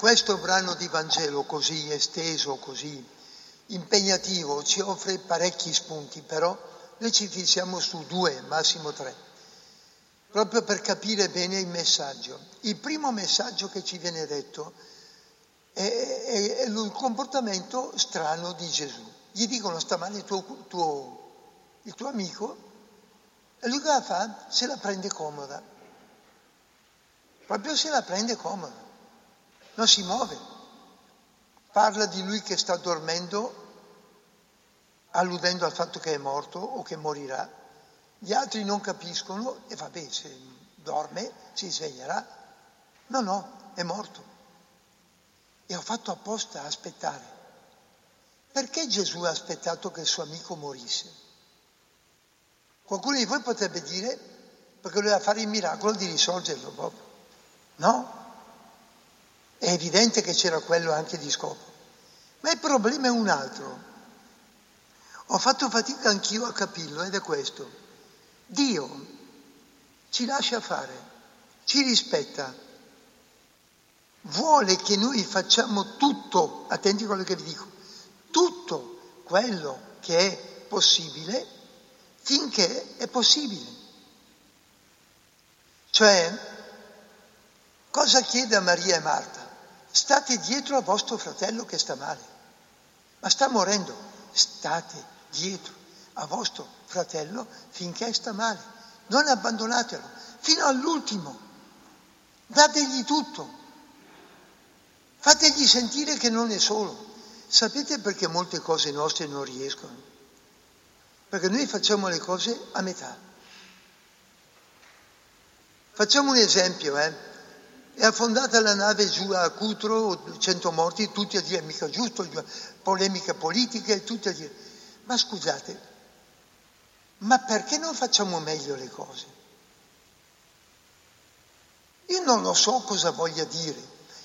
questo brano di Vangelo così esteso, così impegnativo, ci offre parecchi spunti, però noi ci fissiamo su due, massimo tre, proprio per capire bene il messaggio. Il primo messaggio che ci viene detto è, è, è il comportamento strano di Gesù. Gli dicono stamani il tuo, tuo, il tuo amico, e lui cosa fa? Se la prende comoda. Proprio se la prende comoda non si muove. Parla di lui che sta dormendo, alludendo al fatto che è morto o che morirà. Gli altri non capiscono e vabbè, se dorme si sveglierà. No, no, è morto. E ho fatto apposta a aspettare. Perché Gesù ha aspettato che il suo amico morisse? Qualcuno di voi potrebbe dire perché voleva fare il miracolo di risorgerlo proprio. No, è evidente che c'era quello anche di scopo. Ma il problema è un altro. Ho fatto fatica anch'io a capirlo ed è questo. Dio ci lascia fare, ci rispetta, vuole che noi facciamo tutto, attenti a quello che vi dico, tutto quello che è possibile finché è possibile. Cioè, cosa chiede a Maria e Marta? State dietro a vostro fratello che sta male, ma sta morendo, state dietro a vostro fratello finché sta male, non abbandonatelo fino all'ultimo, dategli tutto, fategli sentire che non è solo. Sapete perché molte cose nostre non riescono? Perché noi facciamo le cose a metà. Facciamo un esempio, eh? È affondata la nave giù a Cutro, 100 morti, tutti a dire mica giusto, polemiche politiche, tutti a dire. Ma scusate, ma perché non facciamo meglio le cose? Io non lo so cosa voglia dire,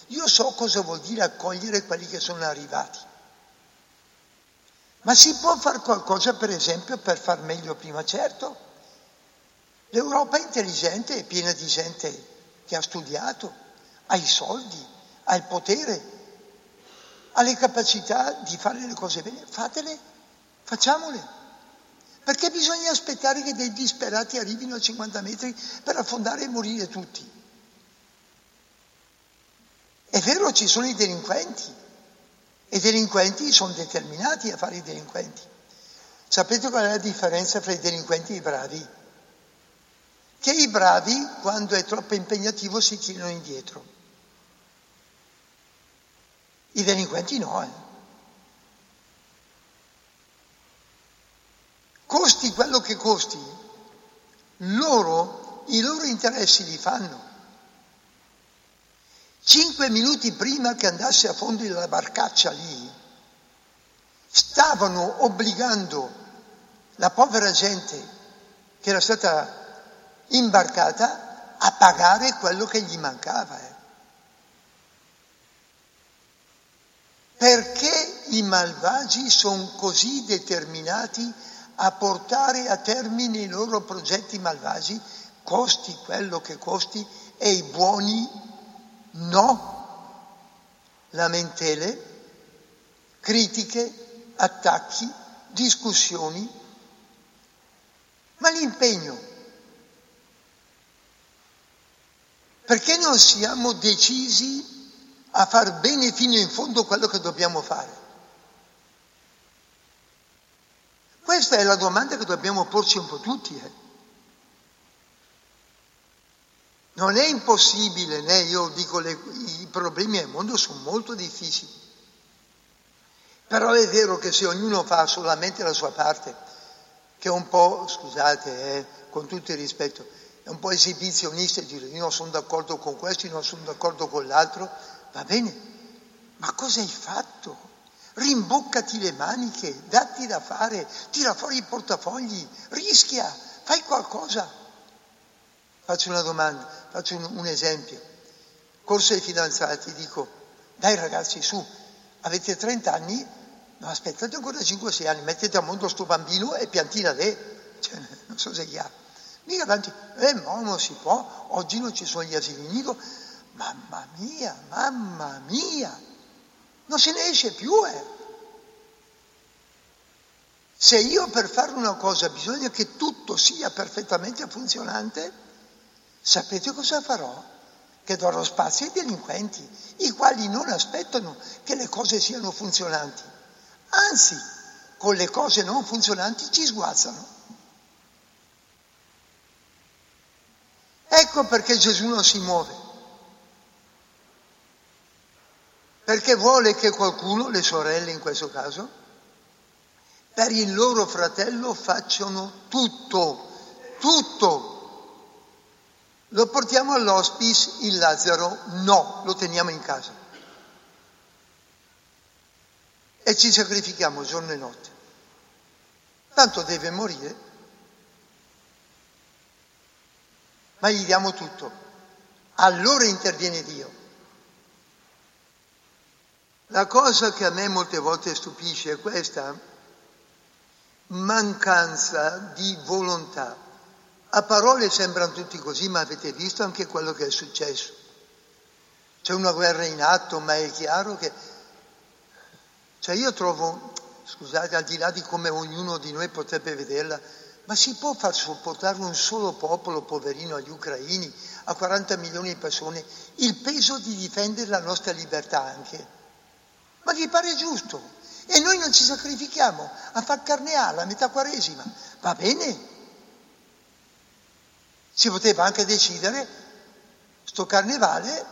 io so cosa vuol dire accogliere quelli che sono arrivati. Ma si può fare qualcosa, per esempio, per far meglio prima? Certo. L'Europa è intelligente, è piena di gente che ha studiato, ha i soldi, ha il potere, ha le capacità di fare le cose bene, fatele, facciamole. Perché bisogna aspettare che dei disperati arrivino a 50 metri per affondare e morire tutti? È vero, ci sono i delinquenti e i delinquenti sono determinati a fare i delinquenti. Sapete qual è la differenza fra i delinquenti e i bravi? Che i bravi, quando è troppo impegnativo, si tirano indietro. I delinquenti no. Eh. Costi quello che costi, loro, i loro interessi li fanno. Cinque minuti prima che andasse a fondo la barcaccia lì, stavano obbligando la povera gente che era stata imbarcata a pagare quello che gli mancava. Eh. Perché i malvagi sono così determinati a portare a termine i loro progetti malvagi, costi quello che costi, e i buoni no. Lamentele, critiche, attacchi, discussioni, ma l'impegno Perché non siamo decisi a far bene fino in fondo quello che dobbiamo fare? Questa è la domanda che dobbiamo porci un po' tutti. Eh. Non è impossibile, né? io dico le, i problemi del mondo sono molto difficili, però è vero che se ognuno fa solamente la sua parte, che è un po', scusate, eh, con tutto il rispetto, è un po' esibizionista e dire io non sono d'accordo con questo, io non sono d'accordo con l'altro, va bene, ma cosa hai fatto? Rimboccati le maniche, datti da fare, tira fuori i portafogli, rischia, fai qualcosa. Faccio una domanda, faccio un, un esempio. Corso ai fidanzati, dico, dai ragazzi su, avete 30 anni, no aspettate ancora 5-6 anni, mettete a mondo sto bambino e piantina te, cioè, non so se chi ha. Mica tanti, eh no, non si può, oggi non ci sono gli asili nido, mamma mia, mamma mia, non se ne esce più. Eh. Se io per fare una cosa bisogna che tutto sia perfettamente funzionante, sapete cosa farò? Che darò spazio ai delinquenti, i quali non aspettano che le cose siano funzionanti. Anzi, con le cose non funzionanti ci sguazzano. Ecco perché Gesù non si muove. Perché vuole che qualcuno, le sorelle in questo caso, per il loro fratello facciano tutto, tutto. Lo portiamo all'ospice, il Lazzaro no, lo teniamo in casa. E ci sacrifichiamo giorno e notte. Tanto deve morire, ma gli diamo tutto. Allora interviene Dio. La cosa che a me molte volte stupisce è questa mancanza di volontà. A parole sembrano tutti così, ma avete visto anche quello che è successo. C'è una guerra in atto, ma è chiaro che... Cioè io trovo, scusate, al di là di come ognuno di noi potrebbe vederla, ma si può far sopportare un solo popolo poverino agli ucraini, a 40 milioni di persone, il peso di difendere la nostra libertà anche? Ma vi pare giusto? E noi non ci sacrifichiamo a far carneale a metà quaresima. Va bene. Si poteva anche decidere, sto carnevale,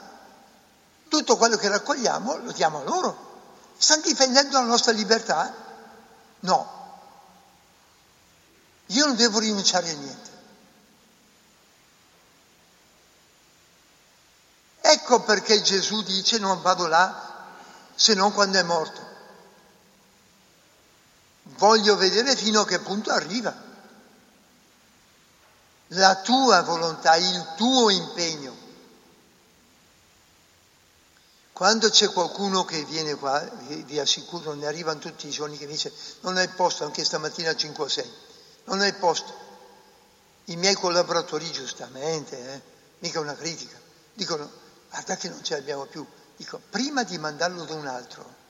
tutto quello che raccogliamo lo diamo a loro. Stanno difendendo la nostra libertà? No. Io non devo rinunciare a niente. Ecco perché Gesù dice non vado là se non quando è morto. Voglio vedere fino a che punto arriva. La tua volontà, il tuo impegno. Quando c'è qualcuno che viene qua, vi assicuro, ne arrivano tutti i giorni che dice non hai posto, anche stamattina 5 o 6, non hai posto. I miei collaboratori giustamente, eh, mica una critica, dicono guarda che non ce l'abbiamo più. Dico, prima di mandarlo da un altro,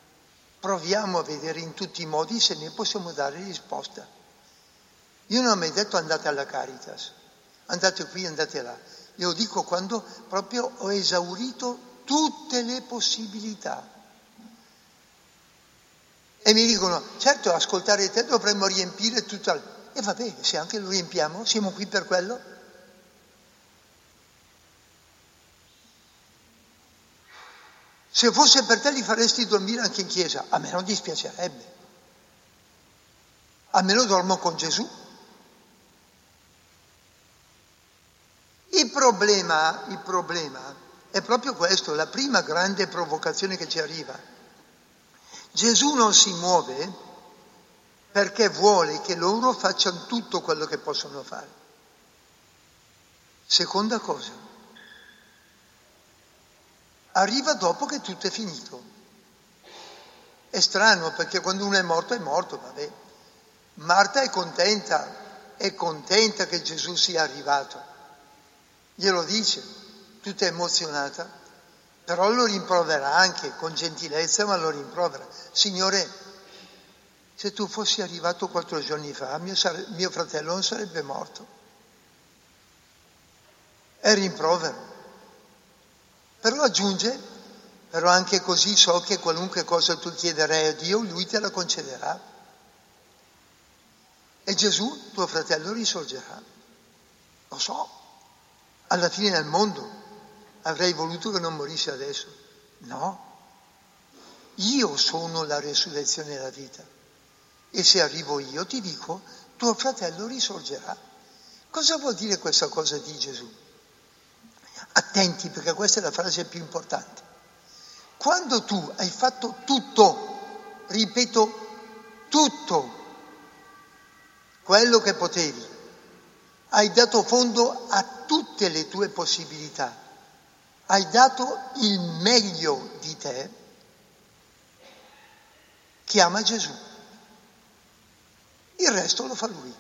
proviamo a vedere in tutti i modi se ne possiamo dare risposta. Io non ho mai detto andate alla Caritas, andate qui, andate là. Io dico quando proprio ho esaurito tutte le possibilità. E mi dicono, certo, ascoltare te dovremmo riempire tutta... E va bene, se anche lo riempiamo, siamo qui per quello. Se fosse per te li faresti dormire anche in chiesa, a me non dispiacerebbe. Almeno dormo con Gesù. Il problema, il problema è proprio questo, la prima grande provocazione che ci arriva. Gesù non si muove perché vuole che loro facciano tutto quello che possono fare. Seconda cosa, arriva dopo che tutto è finito. È strano perché quando uno è morto è morto, vabbè. Marta è contenta, è contenta che Gesù sia arrivato. Glielo dice, tutta emozionata, però lo rimprovera anche con gentilezza, ma lo rimprovera. Signore, se tu fossi arrivato quattro giorni fa, mio, mio fratello non sarebbe morto. È rimprovero. Però aggiunge, però anche così so che qualunque cosa tu chiederai a Dio, Lui te la concederà. E Gesù, tuo fratello, risorgerà. Lo so, alla fine del mondo avrei voluto che non morisse adesso. No, io sono la resurrezione e la vita. E se arrivo io ti dico, tuo fratello risorgerà. Cosa vuol dire questa cosa di Gesù? Attenti perché questa è la frase più importante. Quando tu hai fatto tutto, ripeto, tutto quello che potevi, hai dato fondo a tutte le tue possibilità, hai dato il meglio di te, chiama Gesù. Il resto lo fa lui.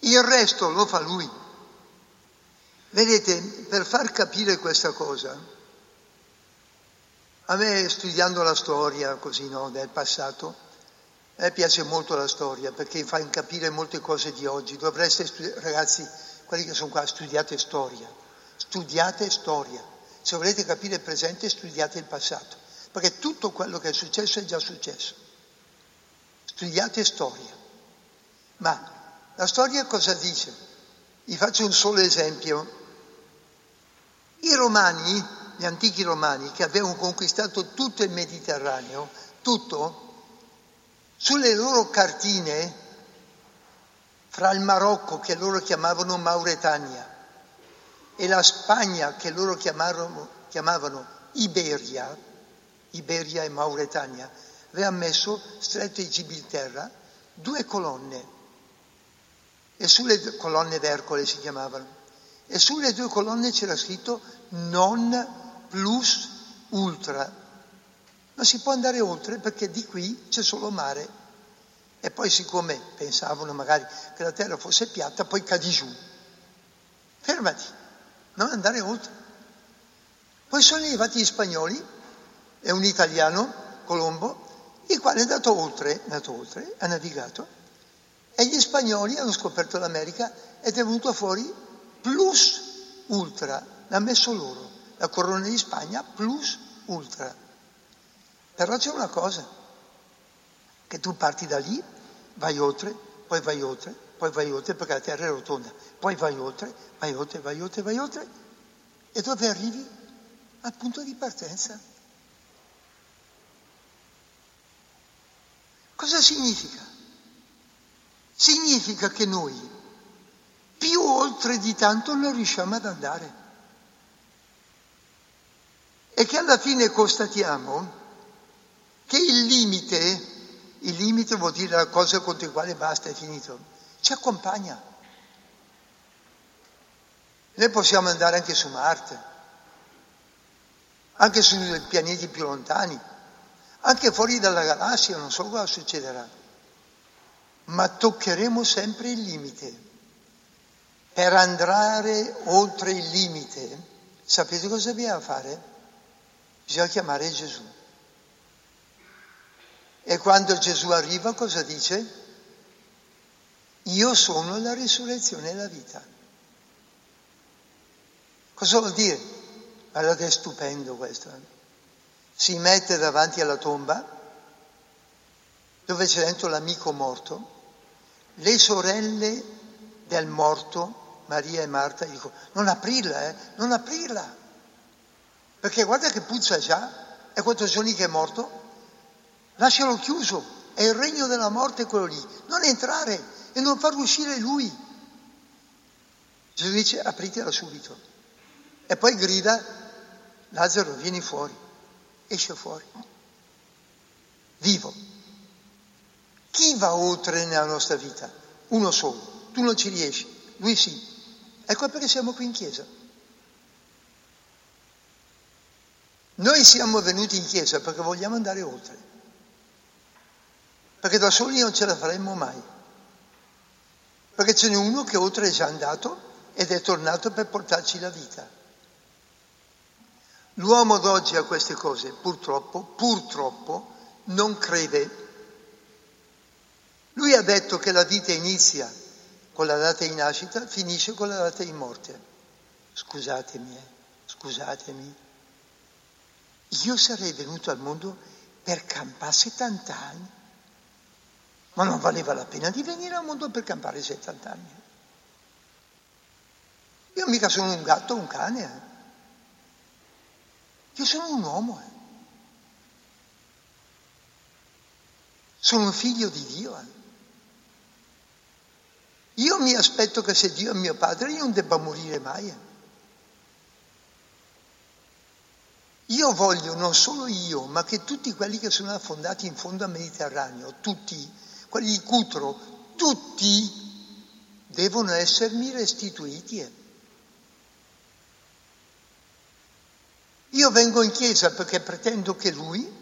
Il resto lo fa lui. Vedete, per far capire questa cosa, a me studiando la storia così no, del passato, a me piace molto la storia perché fa capire molte cose di oggi. Dovreste, studi- ragazzi, quelli che sono qua, studiate storia, studiate storia. Se volete capire il presente, studiate il passato, perché tutto quello che è successo è già successo. Studiate storia. Ma la storia cosa dice? Vi faccio un solo esempio. I romani, gli antichi romani, che avevano conquistato tutto il Mediterraneo, tutto, sulle loro cartine, fra il Marocco, che loro chiamavano Mauretania, e la Spagna, che loro chiamavano, chiamavano Iberia, Iberia e Mauretania, aveva messo Stretto di Gibilterra due colonne, e sulle colonne d'Ercole si chiamavano, e sulle due colonne c'era scritto non plus ultra. Non si può andare oltre perché di qui c'è solo mare. E poi siccome pensavano magari che la terra fosse piatta, poi cadi giù. Fermati, non andare oltre. Poi sono arrivati gli spagnoli e un italiano, Colombo, il quale è andato oltre, è andato oltre, ha navigato, e gli spagnoli hanno scoperto l'America ed è venuto fuori plus ultra, l'ha messo loro, la corona di Spagna plus ultra. Però c'è una cosa, che tu parti da lì, vai oltre, poi vai oltre, poi vai oltre perché la terra è rotonda, poi vai oltre, vai oltre, vai oltre, vai oltre, e dove arrivi? Al punto di partenza. Cosa significa? Significa che noi più oltre di tanto non riusciamo ad andare. E che alla fine constatiamo che il limite, il limite vuol dire la cosa contro la quale basta, è finito, ci accompagna. Noi possiamo andare anche su Marte, anche sui pianeti più lontani, anche fuori dalla galassia, non so cosa succederà, ma toccheremo sempre il limite. Per andare oltre il limite, sapete cosa dobbiamo fare? Bisogna chiamare Gesù. E quando Gesù arriva cosa dice? Io sono la risurrezione e la vita. Cosa vuol dire? Guardate, è stupendo questo. Si mette davanti alla tomba dove c'è dentro l'amico morto, le sorelle del morto Maria e Marta dicono non aprirla, eh, non aprirla, perché guarda che puzza già, è quattro giorni che è morto, lascialo chiuso, è il regno della morte quello lì, non entrare e non far uscire lui. Gesù dice apritela subito. E poi grida Lazzaro vieni fuori, esce fuori, vivo. Chi va oltre nella nostra vita? Uno solo, tu non ci riesci, lui sì. Ecco perché siamo qui in chiesa. Noi siamo venuti in chiesa perché vogliamo andare oltre, perché da soli non ce la faremmo mai, perché ce n'è uno che oltre è già andato ed è tornato per portarci la vita. L'uomo d'oggi a queste cose, purtroppo, purtroppo, non crede. Lui ha detto che la vita inizia con la data di nascita, finisce con la data di morte. Scusatemi, eh, scusatemi. Io sarei venuto al mondo per campare 70 anni, ma non valeva la pena di venire al mondo per campare 70 anni. Io mica sono un gatto un cane, eh. Io sono un uomo. Eh. Sono un figlio di Dio. Eh. Io mi aspetto che se Dio è mio padre io non debba morire mai. Eh. Io voglio, non solo io, ma che tutti quelli che sono affondati in fondo al Mediterraneo, tutti, quelli di Cutro, tutti devono essermi restituiti. Io vengo in chiesa perché pretendo che lui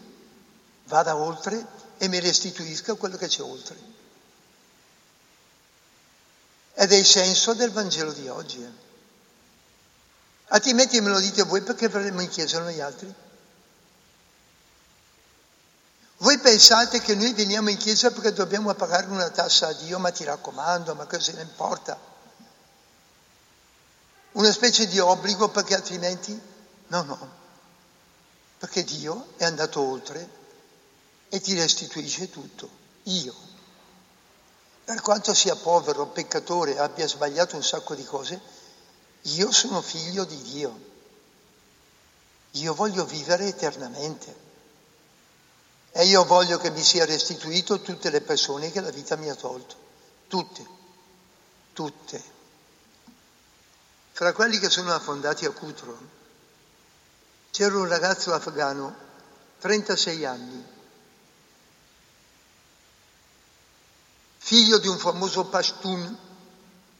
vada oltre e mi restituisca quello che c'è oltre. Ed è il senso del Vangelo di oggi. Eh. Altrimenti me lo dite voi perché verremo in chiesa noi altri? Voi pensate che noi veniamo in chiesa perché dobbiamo pagare una tassa a Dio, ma ti raccomando, ma cosa ne importa? Una specie di obbligo perché altrimenti? No, no, perché Dio è andato oltre e ti restituisce tutto. Io, per quanto sia povero, peccatore, abbia sbagliato un sacco di cose, io sono figlio di Dio. Io voglio vivere eternamente. E io voglio che mi sia restituito tutte le persone che la vita mi ha tolto. Tutte. Tutte. Fra quelli che sono affondati a Cutro c'era un ragazzo afgano, 36 anni, figlio di un famoso Pashtun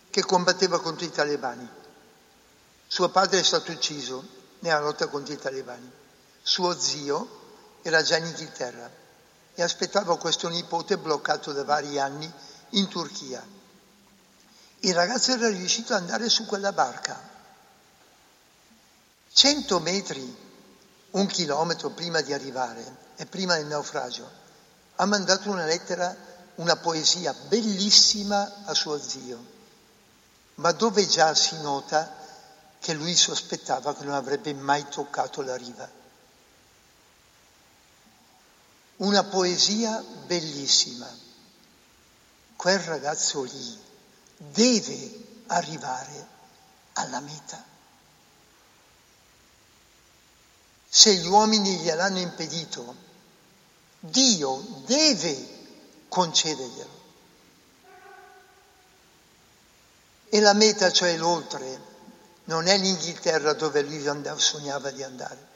che combatteva contro i talebani. Suo padre è stato ucciso nella lotta contro i talebani. Suo zio era già in Inghilterra e aspettava questo nipote bloccato da vari anni in Turchia. Il ragazzo era riuscito ad andare su quella barca. Cento metri, un chilometro prima di arrivare e prima del naufragio, ha mandato una lettera, una poesia bellissima a suo zio, ma dove già si nota che lui sospettava che non avrebbe mai toccato la riva una poesia bellissima. Quel ragazzo lì deve arrivare alla meta. Se gli uomini gliel'hanno impedito, Dio deve concederglielo. E la meta, cioè l'oltre, non è l'Inghilterra dove lui sognava di andare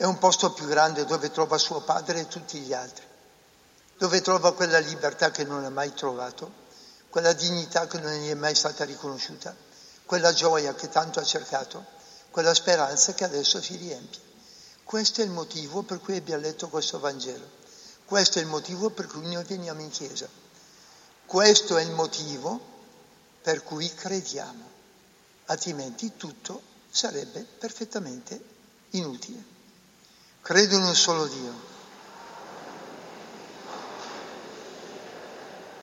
è un posto più grande dove trova suo padre e tutti gli altri, dove trova quella libertà che non ha mai trovato, quella dignità che non gli è mai stata riconosciuta, quella gioia che tanto ha cercato, quella speranza che adesso si riempie. Questo è il motivo per cui abbiamo letto questo Vangelo, questo è il motivo per cui noi veniamo in chiesa, questo è il motivo per cui crediamo, altrimenti tutto sarebbe perfettamente inutile. Credo in un solo Dio